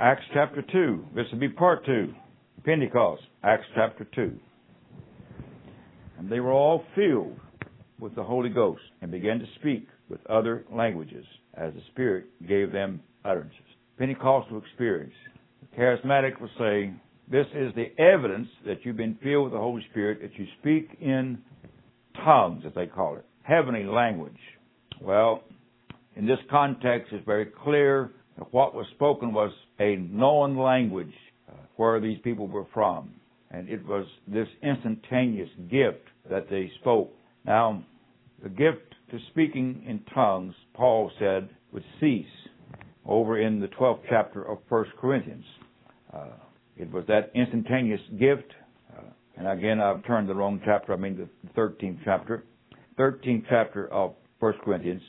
Acts chapter 2. This will be part 2. Pentecost, Acts chapter 2. And they were all filled with the Holy Ghost and began to speak with other languages as the Spirit gave them utterances. Pentecostal experience. The charismatic will say, this is the evidence that you've been filled with the Holy Spirit, that you speak in tongues, as they call it, heavenly language. Well, in this context, it's very clear what was spoken was a known language uh, where these people were from. And it was this instantaneous gift that they spoke. Now, the gift to speaking in tongues, Paul said, would cease over in the 12th chapter of 1 Corinthians. Uh, it was that instantaneous gift. Uh, and again, I've turned the wrong chapter. I mean the 13th chapter. 13th chapter of 1 Corinthians.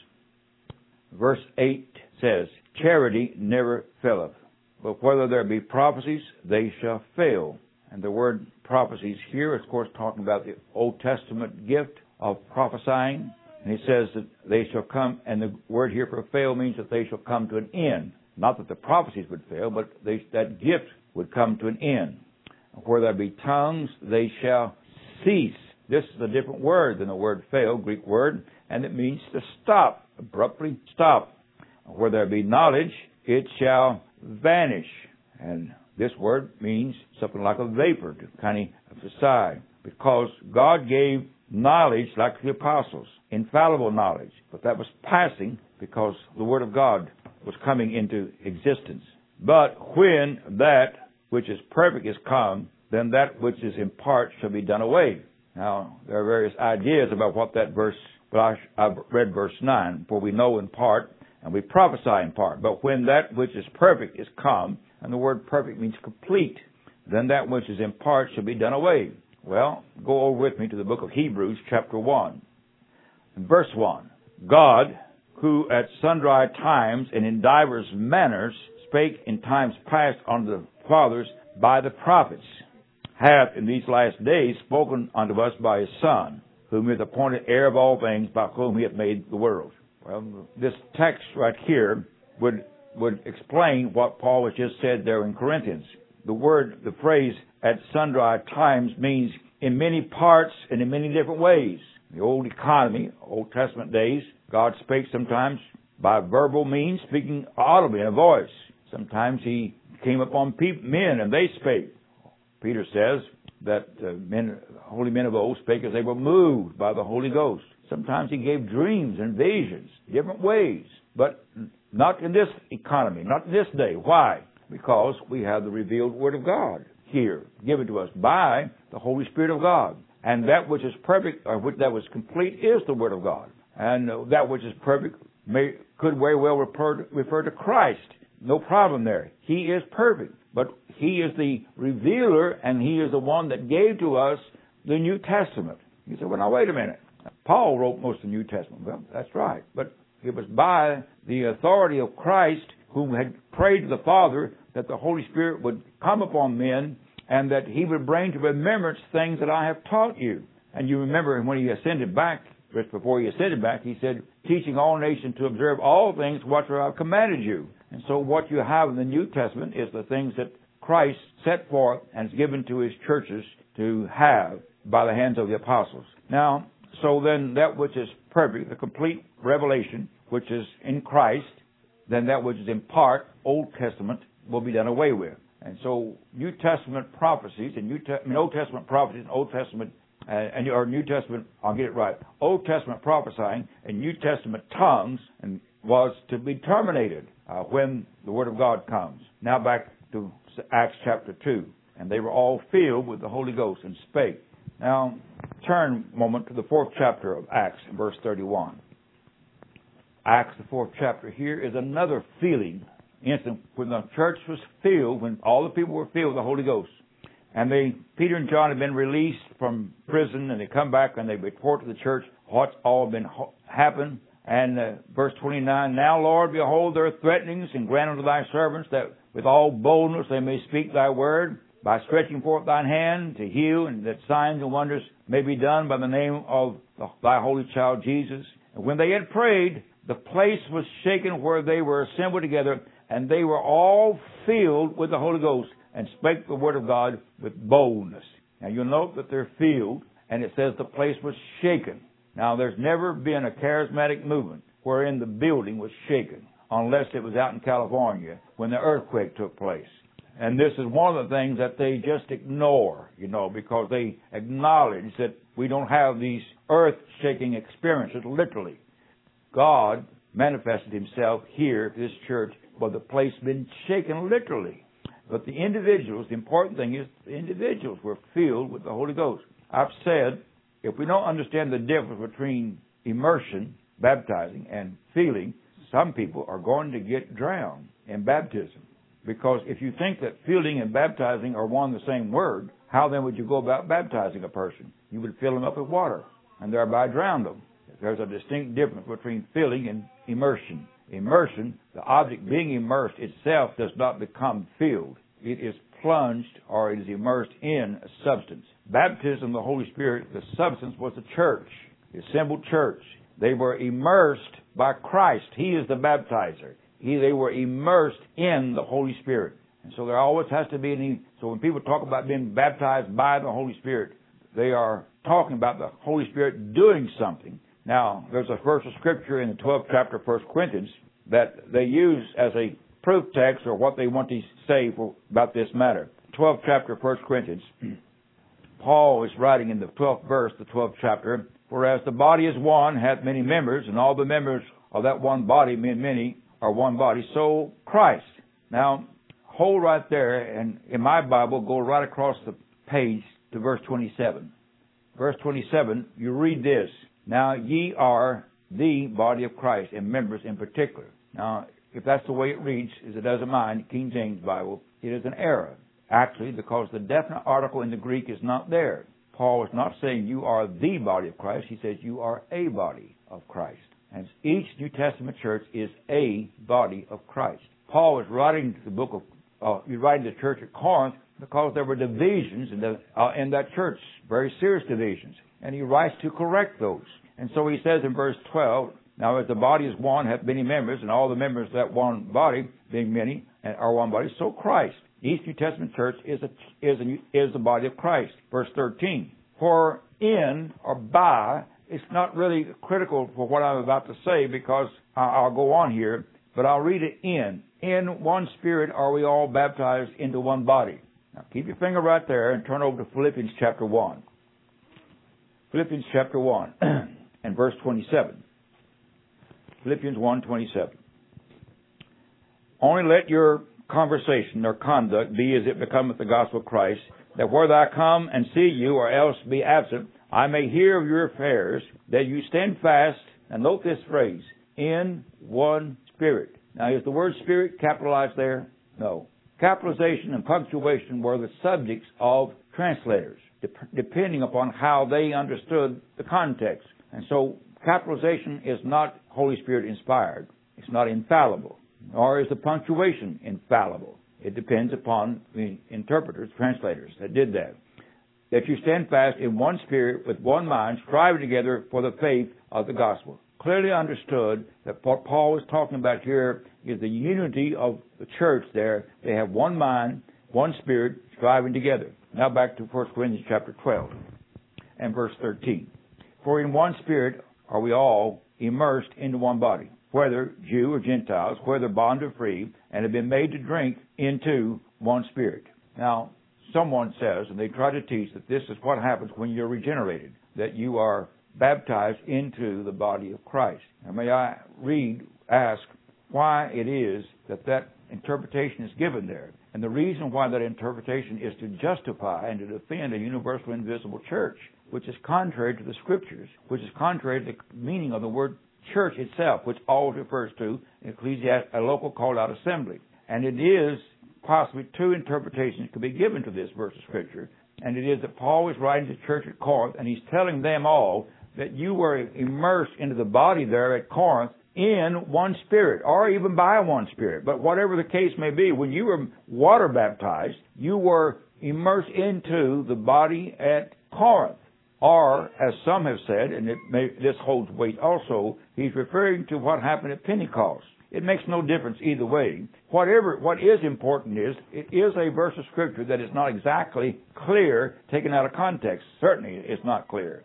Verse 8 says, Charity never faileth, but whether there be prophecies, they shall fail. And the word prophecies here is, of course, talking about the Old Testament gift of prophesying. And he says that they shall come, and the word here for fail means that they shall come to an end. Not that the prophecies would fail, but they, that gift would come to an end. Where there be tongues, they shall cease. This is a different word than the word fail, Greek word, and it means to stop, abruptly stop. Where there be knowledge, it shall vanish. And this word means something like a vapor to kind of subside. Because God gave knowledge like the apostles, infallible knowledge. But that was passing because the Word of God was coming into existence. But when that which is perfect is come, then that which is in part shall be done away. Now, there are various ideas about what that verse, but I, I've read verse 9, for we know in part, and we prophesy in part. But when that which is perfect is come, and the word perfect means complete, then that which is in part shall be done away. Well, go over with me to the book of Hebrews, chapter 1. verse 1. God, who at sundry times and in divers manners spake in times past unto the fathers by the prophets, hath in these last days spoken unto us by his Son, whom he hath appointed heir of all things, by whom he hath made the world. Well, this text right here would would explain what Paul has just said there in Corinthians. The word, the phrase at sundry times means in many parts and in many different ways. The old economy, Old Testament days, God spake sometimes by verbal means, speaking audibly in a voice. Sometimes he came upon men and they spake. Peter says that uh, men, holy men of old spake as they were moved by the Holy Ghost. Sometimes he gave dreams and visions, different ways, but not in this economy, not in this day. Why? Because we have the revealed Word of God here, given to us by the Holy Spirit of God. And that which is perfect, or which that was complete, is the Word of God. And uh, that which is perfect may, could very well refer, refer to Christ. No problem there. He is perfect. But He is the revealer, and He is the one that gave to us the New Testament. You say, well, now wait a minute. Paul wrote most of the New Testament. Well, that's right. But it was by the authority of Christ who had prayed to the Father that the Holy Spirit would come upon men and that he would bring to remembrance things that I have taught you. And you remember when he ascended back, just before he ascended back, he said, teaching all nations to observe all things whatsoever I've commanded you. And so what you have in the New Testament is the things that Christ set forth and has given to his churches to have by the hands of the apostles. Now, so then that which is perfect, the complete revelation, which is in Christ, then that which is in part, Old Testament, will be done away with. And so New Testament prophecies and New Te- I mean, Old Testament prophecies and Old Testament uh, and or New Testament, I'll get it right. Old Testament prophesying and New Testament tongues and was to be terminated uh, when the Word of God comes. Now back to Acts chapter two, and they were all filled with the Holy Ghost and spake. Now turn moment to the fourth chapter of Acts, verse thirty-one. Acts, the fourth chapter here, is another feeling instant when the church was filled, when all the people were filled with the Holy Ghost. And they, Peter and John had been released from prison, and they come back and they report to the church what's all been happened. And uh, verse 29, Now, Lord, behold their threatenings, and grant unto thy servants that with all boldness they may speak thy word, by stretching forth thine hand to heal, and that signs and wonders may be done by the name of thy holy child Jesus. And when they had prayed, the place was shaken where they were assembled together, and they were all filled with the Holy Ghost and spake the word of God with boldness. Now you'll note that they're filled, and it says the place was shaken. Now there's never been a charismatic movement wherein the building was shaken, unless it was out in California when the earthquake took place. And this is one of the things that they just ignore, you know, because they acknowledge that we don't have these earth shaking experiences literally. God manifested himself here, this church, but the place been shaken literally. But the individuals, the important thing is the individuals were filled with the Holy Ghost. I've said, if we don't understand the difference between immersion, baptizing, and feeling, some people are going to get drowned in baptism. Because if you think that feeling and baptizing are one and the same word, how then would you go about baptizing a person? You would fill them up with water and thereby drown them. There's a distinct difference between filling and immersion. Immersion, the object being immersed itself does not become filled. It is plunged or it is immersed in a substance. Baptism the Holy Spirit, the substance was the church, the assembled church. They were immersed by Christ. He is the baptizer. He, they were immersed in the Holy Spirit. And so there always has to be any, so when people talk about being baptized by the Holy Spirit, they are talking about the Holy Spirit doing something. Now, there's a verse of scripture in the 12th chapter of 1 Corinthians that they use as a proof text or what they want to say for, about this matter. 12th chapter of 1 Corinthians. Paul is writing in the 12th verse, the 12th chapter, For as the body is one, hath many members, and all the members of that one body, being many, are one body, so Christ. Now, hold right there, and in my Bible, go right across the page to verse 27. Verse 27, you read this. Now ye are the body of Christ, and members in particular. Now, if that's the way it reads, as it does in mine, King James Bible, it is an error. Actually, because the definite article in the Greek is not there. Paul is not saying you are the body of Christ. He says you are a body of Christ. And each New Testament church is a body of Christ. Paul was writing the book of, uh, writing the church at Corinth because there were divisions in, the, uh, in that church, very serious divisions. And he writes to correct those. And so he says in verse 12, now as the body is one, hath many members, and all the members of that one body, being many, are one body, so Christ. Each New Testament church is, a, is, a, is the body of Christ. Verse 13, for in or by it's not really critical for what I'm about to say because I'll go on here, but I'll read it in. In one spirit are we all baptized into one body. Now keep your finger right there and turn over to Philippians chapter 1. Philippians chapter 1 and verse 27. Philippians 1 27. Only let your conversation or conduct be as it becometh the gospel of Christ, that whether I come and see you or else be absent, I may hear of your affairs, that you stand fast, and note this phrase, in one spirit. Now, is the word spirit capitalized there? No. Capitalization and punctuation were the subjects of translators, depending upon how they understood the context. And so, capitalization is not Holy Spirit inspired. It's not infallible. Nor is the punctuation infallible. It depends upon the interpreters, translators that did that that you stand fast in one spirit with one mind, striving together for the faith of the gospel. Clearly understood that what Paul is talking about here is the unity of the church there. They have one mind, one spirit, striving together. Now back to 1 Corinthians chapter 12 and verse 13. For in one spirit are we all immersed into one body, whether Jew or Gentiles, whether bond or free, and have been made to drink into one spirit. Now, someone says, and they try to teach that this is what happens when you're regenerated, that you are baptized into the body of Christ. May I read, ask why it is that that interpretation is given there. And the reason why that interpretation is to justify and to defend a universal invisible church, which is contrary to the scriptures, which is contrary to the meaning of the word church itself, which always refers to ekklesia, a local called out assembly. And it is possibly two interpretations could be given to this verse of Scripture, and it is that Paul was writing to the church at Corinth, and he's telling them all that you were immersed into the body there at Corinth in one spirit, or even by one spirit. But whatever the case may be, when you were water baptized, you were immersed into the body at Corinth. Or, as some have said, and may, this holds weight also, he's referring to what happened at Pentecost. It makes no difference either way. Whatever, what is important is, it is a verse of scripture that is not exactly clear, taken out of context. Certainly it's not clear.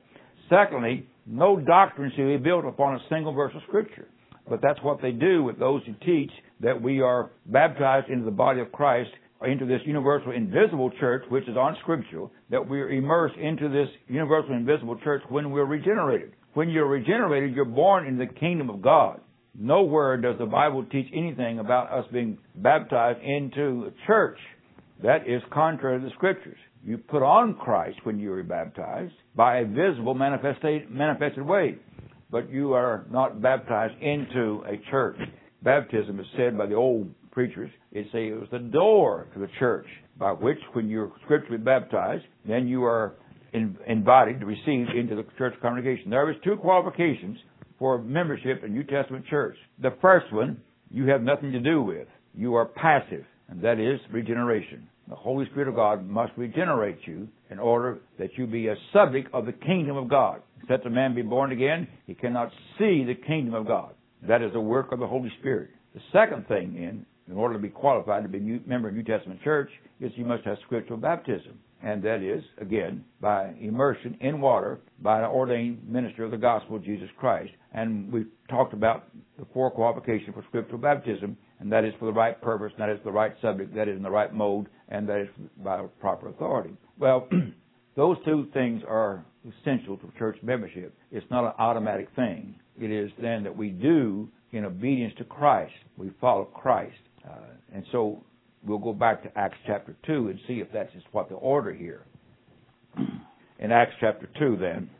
Secondly, no doctrine should be built upon a single verse of scripture. But that's what they do with those who teach that we are baptized into the body of Christ, into this universal invisible church, which is unscriptural, that we're immersed into this universal invisible church when we're regenerated. When you're regenerated, you're born in the kingdom of God. Nowhere does the Bible teach anything about us being baptized into a church. That is contrary to the scriptures. You put on Christ when you are baptized by a visible manifested, way. But you are not baptized into a church. Baptism is said by the old preachers, it say it was the door to the church by which when you're scripturally baptized, then you are in, invited to receive into the church congregation. There is two qualifications for membership in New Testament church. The first one you have nothing to do with. You are passive, and that is regeneration. The Holy Spirit of God must regenerate you in order that you be a subject of the kingdom of God. Except a man be born again, he cannot see the kingdom of God. That is the work of the Holy Spirit. The second thing, in, in order to be qualified to be a member of New Testament church, is you must have scriptural baptism and that is, again, by immersion in water by an ordained minister of the gospel of Jesus Christ. And we've talked about the four qualifications for scriptural baptism, and that is for the right purpose, and that is the right subject, that is in the right mode, and that is by proper authority. Well, those two things are essential to church membership. It's not an automatic thing. It is then that we do in obedience to Christ. We follow Christ. Uh, and so we'll go back to Acts chapter 2 and see if that's just what the order here. In Acts chapter 2, then,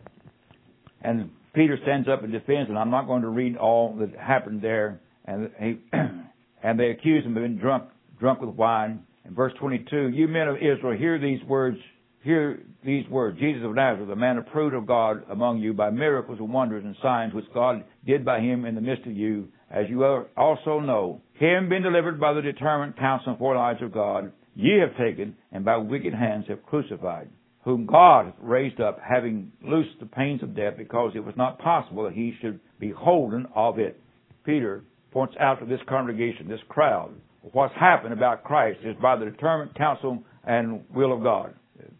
and Peter stands up and defends, and I'm not going to read all that happened there. And he, and they accuse him of being drunk, drunk with wine. In verse 22, you men of Israel, hear these words. Hear these words. Jesus of Nazareth, a man approved of God among you by miracles and wonders and signs which God did by him in the midst of you, as you also know, him being delivered by the determined counsel and foreknowledge of God, ye have taken, and by wicked hands have crucified, whom God hath raised up, having loosed the pains of death, because it was not possible that he should be holden of it. Peter points out to this congregation, this crowd, what's happened about Christ is by the determined counsel and will of God.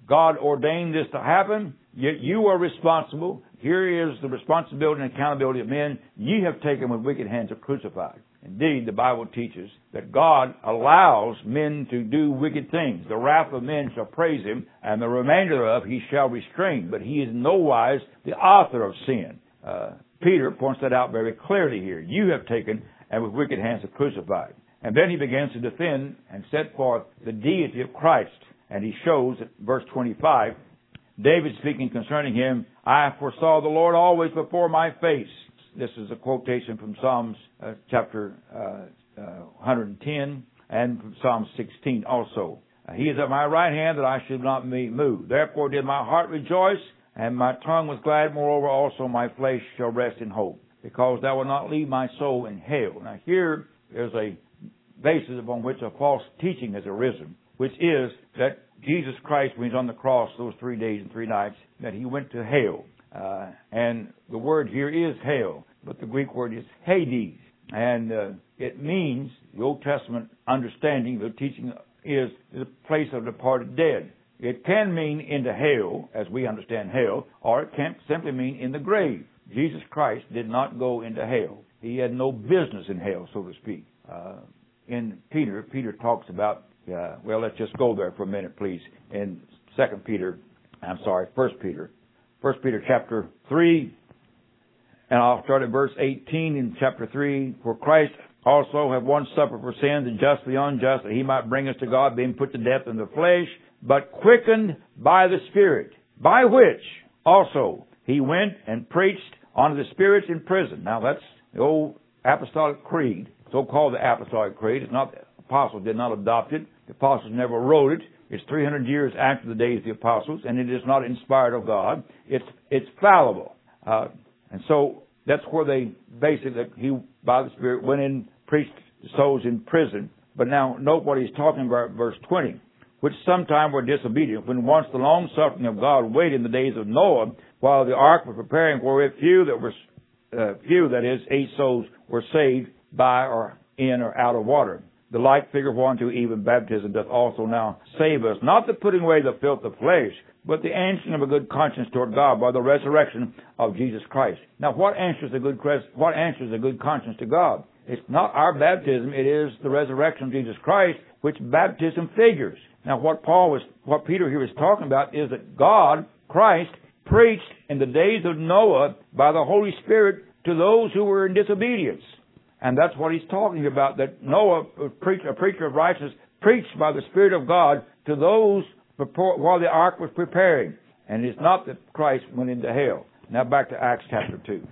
God ordained this to happen, yet you are responsible. Here is the responsibility and accountability of men. Ye have taken with wicked hands are crucified. Indeed, the Bible teaches that God allows men to do wicked things. The wrath of men shall praise him, and the remainder thereof he shall restrain. But he is no wise the author of sin. Uh, Peter points that out very clearly here. You have taken and with wicked hands have crucified. And then he begins to defend and set forth the deity of Christ. And he shows, at verse 25, David speaking concerning him, I foresaw the Lord always before my face this is a quotation from Psalms uh, chapter uh, uh, 110 and from Psalm 16 also. He is at my right hand that I should not be moved. Therefore did my heart rejoice, and my tongue was glad. Moreover, also my flesh shall rest in hope, because thou wilt not leave my soul in hell. Now here there's a basis upon which a false teaching has arisen, which is that Jesus Christ, when he's on the cross those three days and three nights, that he went to hell. Uh, and the word here is hell, but the Greek word is Hades. And uh, it means, the Old Testament understanding, the teaching is the place of departed dead. It can mean into hell, as we understand hell, or it can simply mean in the grave. Jesus Christ did not go into hell. He had no business in hell, so to speak. Uh, in Peter, Peter talks about, uh, well, let's just go there for a minute, please. In Second Peter, I'm sorry, First Peter, First Peter chapter 3, and I'll start at verse 18 in chapter 3. For Christ also have once suffered for sins just the unjust, that he might bring us to God, being put to death in the flesh, but quickened by the Spirit, by which also he went and preached unto the spirits in prison. Now that's the old apostolic creed, so called the apostolic creed. It's not the apostles did not adopt it. The apostles never wrote it. It's 300 years after the days of the apostles, and it is not inspired of God. It's it's fallible, uh, and so that's where they basically he by the Spirit went in preached souls in prison. But now note what he's talking about, verse 20, which sometime were disobedient, when once the long suffering of God waited in the days of Noah, while the ark was preparing, wherewith few that were uh, few that is eight souls were saved, by or in or out of water. The like figure of one to even baptism doth also now save us, not the putting away the filth of flesh, but the answering of a good conscience toward God by the resurrection of Jesus Christ. Now, what answers a good what answers a good conscience to God? It's not our baptism; it is the resurrection of Jesus Christ, which baptism figures. Now, what Paul was, what Peter here was talking about is that God, Christ, preached in the days of Noah by the Holy Spirit to those who were in disobedience. And that's what he's talking about, that Noah, a preacher, of righteousness, preached by the Spirit of God to those while the ark was preparing. And it's not that Christ went into hell. Now back to Acts chapter 2.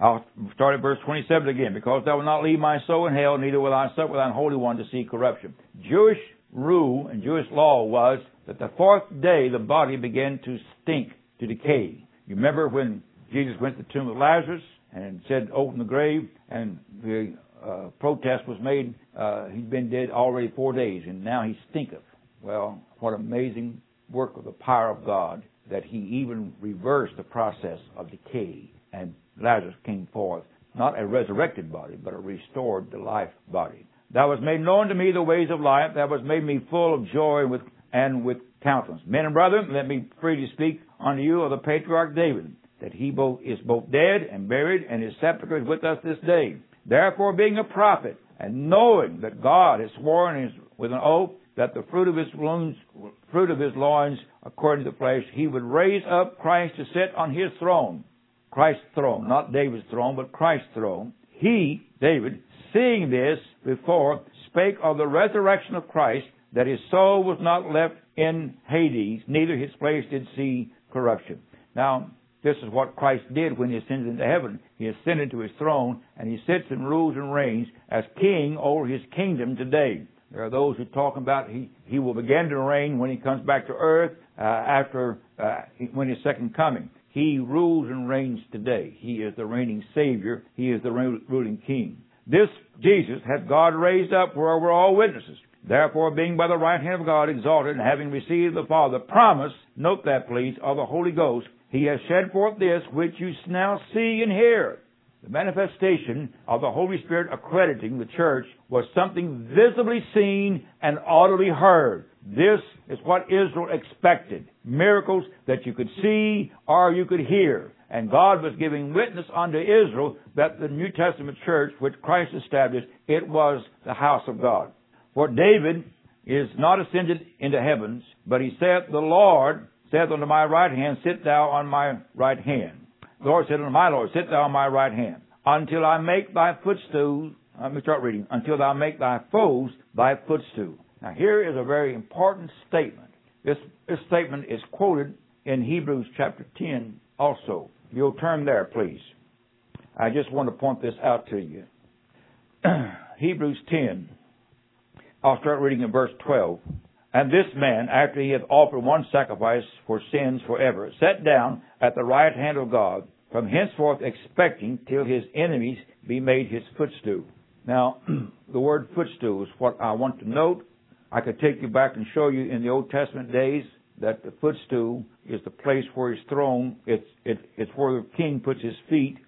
I'll start at verse 27 again. Because thou wilt not leave my soul in hell, neither will I suffer thine holy one to see corruption. Jewish rule and Jewish law was that the fourth day the body began to stink, to decay. You remember when Jesus went to the tomb of Lazarus and said, open the grave, and the uh, protest was made, uh, he'd been dead already four days, and now he stinketh. Well, what amazing work of the power of God that he even reversed the process of decay, and Lazarus came forth, not a resurrected body, but a restored to life body. That was made known to me the ways of life. That was made me full of joy with, and with countenance. Men and brethren, let me freely speak unto you of the patriarch David, that he both is both dead and buried, and his sepulchre is with us this day. Therefore, being a prophet, and knowing that God has sworn with an oath that the fruit of his loins, fruit of his loins, according to the flesh, he would raise up Christ to sit on his throne. Christ's throne, not David's throne, but Christ's throne. He, David, seeing this before, spake of the resurrection of Christ, that his soul was not left in Hades, neither his flesh did see corruption. Now, this is what Christ did when he ascended into heaven. He ascended to his throne, and he sits and rules and reigns as king over his kingdom today. There are those who talk about he, he will begin to reign when he comes back to earth uh, after uh, when his second coming. He rules and reigns today. He is the reigning Savior. He is the ruling King. This Jesus hath God raised up where we're all witnesses. Therefore, being by the right hand of God exalted, and having received the Father promise, note that please, of the Holy Ghost, he has shed forth this which you now see and hear. The manifestation of the Holy Spirit accrediting the church was something visibly seen and audibly heard. This is what Israel expected. Miracles that you could see or you could hear. And God was giving witness unto Israel that the New Testament church, which Christ established, it was the house of God. For David is not ascended into heavens, but he saith, The Lord saith unto my right hand, Sit thou on my right hand. The Lord said unto my Lord, Sit thou on my right hand, until I make thy footstool. Uh, let me start reading. Until thou make thy foes thy footstool. Now here is a very important statement. This, this statement is quoted in Hebrews chapter 10 also. You'll turn there, please. I just want to point this out to you. Hebrews 10. I'll start reading in verse 12. And this man, after he hath offered one sacrifice for sins forever, sat down at the right hand of God, from henceforth expecting till his enemies be made his footstool. Now, the word footstool is what I want to note I could take you back and show you in the Old Testament days that the footstool is the place where his throne, it's, it, it's where the king puts his feet.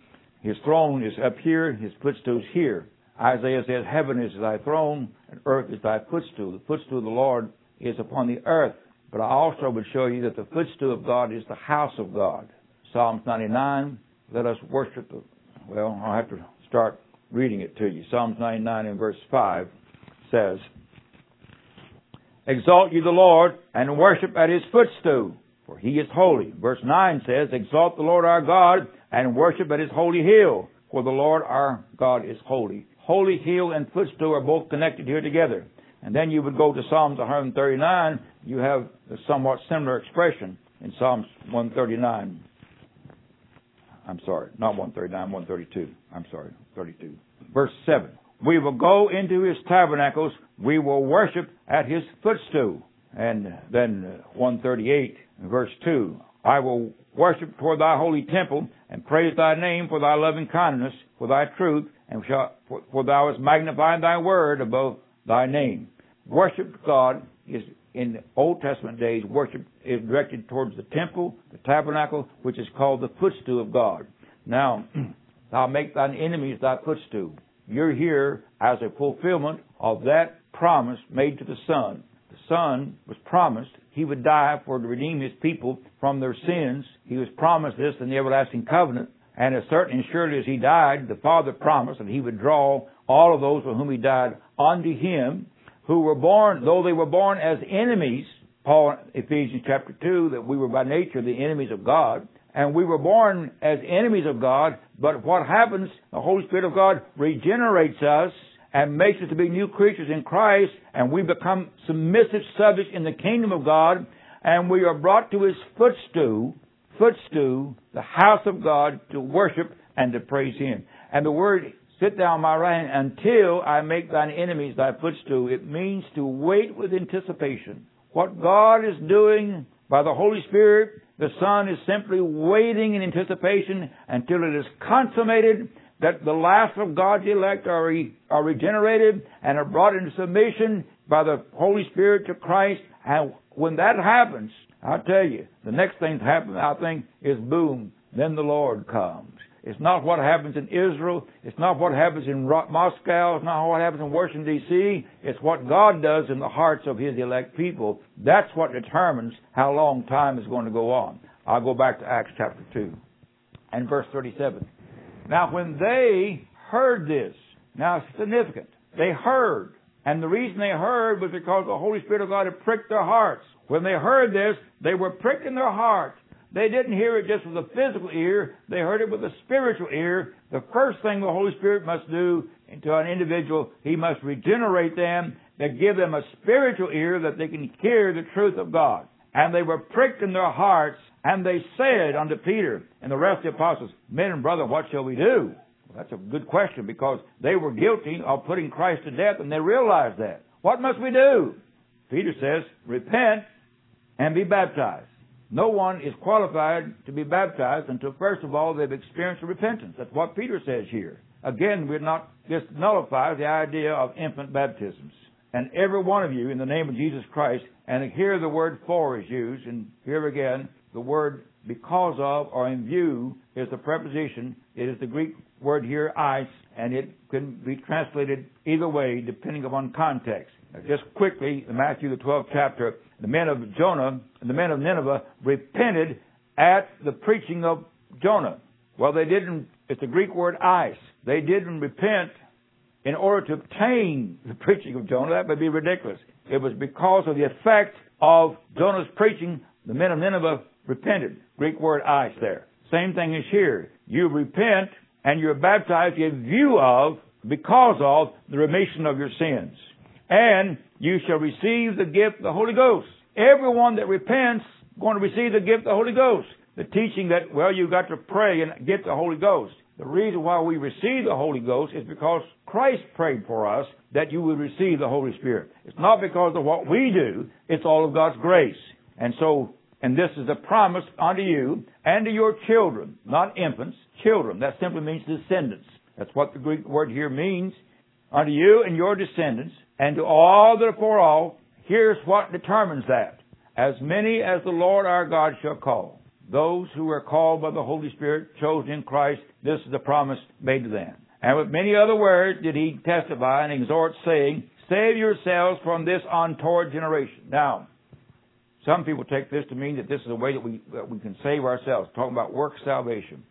His throne is up here, his footstool's here. Isaiah says, Heaven is thy throne, and earth is thy footstool. The footstool of the Lord is upon the earth. But I also would show you that the footstool of God is the house of God. Psalms 99, let us worship the, well, I'll have to start reading it to you. Psalms 99 in verse 5 says, Exalt you the Lord and worship at his footstool, for he is holy. Verse 9 says, Exalt the Lord our God and worship at his holy hill, for the Lord our God is holy. Holy hill and footstool are both connected here together. And then you would go to Psalms 139, you have a somewhat similar expression in Psalms 139. I'm sorry, not 139, 132. I'm sorry, 32. Verse 7. We will go into his tabernacles. We will worship at his footstool. And then 138, verse 2. I will worship toward thy holy temple and praise thy name for thy loving kindness, for thy truth, and shall, for, for thou hast magnified thy word above thy name. Worship God is in the Old Testament days, worship is directed towards the temple, the tabernacle, which is called the footstool of God. Now, I'll make thine enemies thy footstool. You're here as a fulfillment of that promise made to the Son. The Son was promised he would die for to redeem his people from their sins. He was promised this in the everlasting covenant. And as certain and surely as he died, the Father promised that he would draw all of those for whom he died unto him, who were born, though they were born as enemies, Paul, Ephesians chapter 2, that we were by nature the enemies of God, and we were born as enemies of God, but what happens, the Holy Spirit of God regenerates us and makes us to be new creatures in Christ, and we become submissive subjects in the kingdom of God, and we are brought to His footstool, footstool, the house of God, to worship and to praise Him. And the word sit down my right hand until I make thine enemies thy footstool. It means to wait with anticipation. What God is doing by the Holy Spirit the Son is simply waiting in anticipation until it is consummated that the last of God's elect are, re, are regenerated and are brought into submission by the Holy Spirit to Christ. And when that happens, I'll tell you, the next thing to happen, I think, is boom, then the Lord comes. It's not what happens in Israel. It's not what happens in Moscow. It's not what happens in Washington, D.C. It's what God does in the hearts of His elect people. That's what determines how long time is going to go on. I'll go back to Acts chapter 2 and verse 37. Now, when they heard this, now it's significant. They heard. And the reason they heard was because the Holy Spirit of God had pricked their hearts. When they heard this, they were pricked in their hearts. They didn't hear it just with a physical ear, they heard it with a spiritual ear. The first thing the Holy Spirit must do to an individual, He must regenerate them and give them a spiritual ear that they can hear the truth of God. And they were pricked in their hearts, and they said unto Peter and the rest of the apostles, Men and brethren, what shall we do? That's a good question because they were guilty of putting Christ to death and they realized that. What must we do? Peter says, Repent and be baptized. No one is qualified to be baptized until first of all they've experienced repentance. That's what Peter says here. Again, we're not just nullify the idea of infant baptisms. And every one of you, in the name of Jesus Christ, and here the word for is used, and here again, the word because of or in view is the preposition. It is the Greek word here, eis, and it can be translated either way depending upon context. Now, just quickly, Matthew the 12th chapter, the men of Jonah the men of Nineveh repented at the preaching of Jonah. Well, they didn't, it's the Greek word eis. They didn't repent in order to obtain the preaching of Jonah. That would be ridiculous. It was because of the effect of Jonah's preaching, the men of Nineveh repented. Greek word eis there. Same thing is here. You repent and you're baptized in view of, because of, the remission of your sins and you shall receive the gift of the Holy Ghost. Everyone that repents going to receive the gift of the Holy Ghost. The teaching that, well, you've got to pray and get the Holy Ghost. The reason why we receive the Holy Ghost is because Christ prayed for us that you would receive the Holy Spirit. It's not because of what we do, it's all of God's grace. And so, and this is a promise unto you and to your children, not infants, children. That simply means descendants. That's what the Greek word here means. Unto you and your descendants, and to all that are for all, here's what determines that. As many as the Lord our God shall call. Those who are called by the Holy Spirit, chosen in Christ, this is the promise made to them. And with many other words did he testify and exhort, saying, Save yourselves from this untoward generation. Now, some people take this to mean that this is a way that we, that we can save ourselves, talking about work salvation.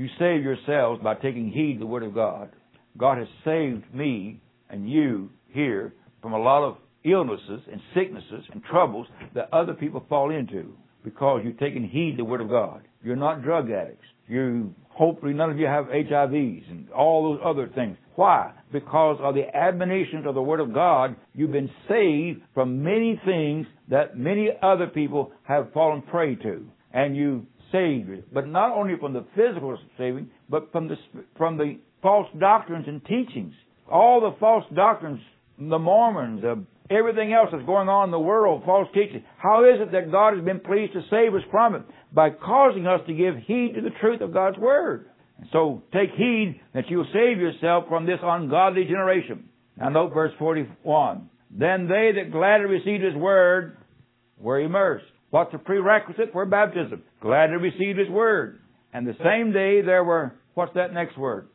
You save yourselves by taking heed to the Word of God. God has saved me and you here from a lot of illnesses and sicknesses and troubles that other people fall into because you've taken heed to the Word of God. You're not drug addicts. You hopefully none of you have HIVs and all those other things. Why? Because of the admonitions of the Word of God, you've been saved from many things that many other people have fallen prey to. And you saved, but not only from the physical saving, but from the from the false doctrines and teachings. All the false doctrines the Mormons, uh, everything else that's going on in the world, false teaching. How is it that God has been pleased to save us from it? By causing us to give heed to the truth of God's Word. So take heed that you'll save yourself from this ungodly generation. Now note verse 41. Then they that gladly received His Word were immersed. What's the prerequisite for baptism? Gladly received His Word. And the same day there were What's that next word?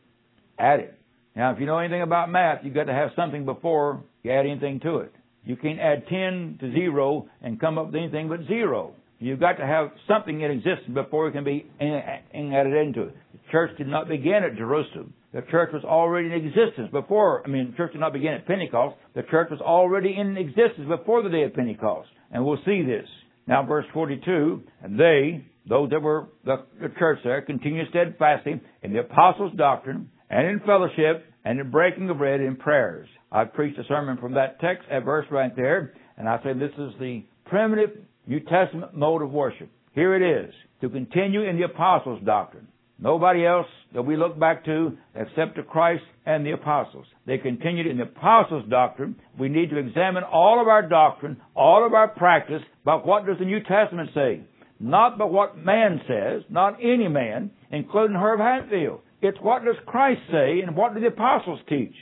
Added. Now, if you know anything about math, you've got to have something before you add anything to it. You can't add 10 to 0 and come up with anything but 0. You've got to have something in existence before it can be added into it. The church did not begin at Jerusalem. The church was already in existence before, I mean, the church did not begin at Pentecost. The church was already in existence before the day of Pentecost. And we'll see this. Now, verse 42, and they, those that were the, the church there, continued steadfastly in the apostles' doctrine and in fellowship and in breaking of bread and prayers. I preached a sermon from that text, that verse right there, and I said this is the primitive New Testament mode of worship. Here it is, to continue in the apostles' doctrine. Nobody else that we look back to except to Christ and the apostles. They continued in the apostles' doctrine. We need to examine all of our doctrine, all of our practice, but what does the New Testament say? Not but what man says, not any man, including Herb Hatfield. It's what does Christ say and what do the apostles teach?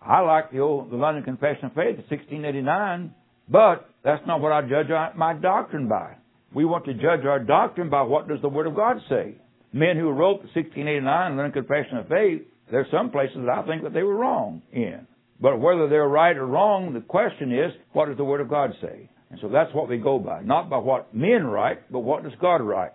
I like the old the London Confession of Faith of 1689, but that's not what I judge my doctrine by. We want to judge our doctrine by what does the Word of God say. Men who wrote the 1689 London Confession of Faith, there's some places that I think that they were wrong in. But whether they're right or wrong, the question is, what does the Word of God say? And so that's what we go by. Not by what men write, but what does God write?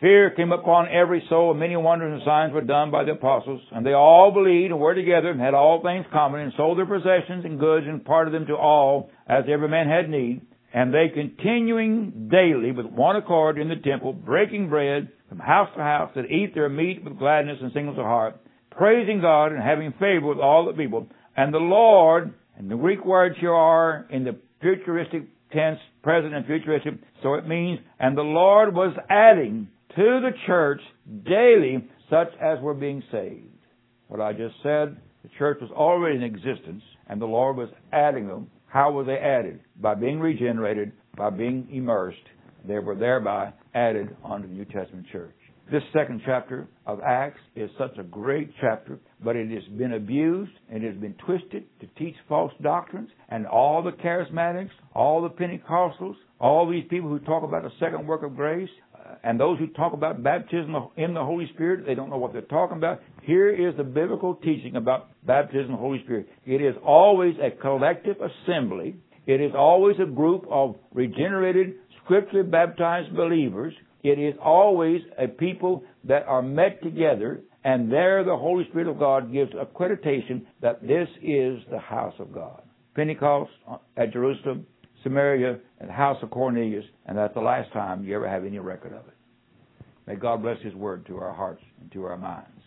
Fear came upon every soul, and many wonders and signs were done by the apostles. And they all believed and were together and had all things common, and sold their possessions and goods and parted them to all, as every man had need. And they continuing daily with one accord in the temple, breaking bread from house to house, that eat their meat with gladness and singleness of heart, praising God and having favor with all the people. And the Lord, and the Greek words here are in the futuristic tense, present and futuristic, so it means, and the Lord was adding to the church daily such as were being saved. What I just said, the church was already in existence and the Lord was adding them. How were they added? By being regenerated, by being immersed. They were thereby added onto the New Testament church. This second chapter of Acts is such a great chapter, but it has been abused and it has been twisted to teach false doctrines. And all the charismatics, all the Pentecostals, all these people who talk about the second work of grace, and those who talk about baptism in the Holy Spirit, they don't know what they're talking about. Here is the biblical teaching about baptism in the Holy Spirit. It is always a collective assembly. It is always a group of regenerated, scripturally baptized believers. It is always a people that are met together, and there the Holy Spirit of God gives accreditation that this is the house of God. Pentecost uh, at Jerusalem, Samaria and the house of Cornelius, and that's the last time you ever have any record of it. May God bless His word to our hearts and to our minds.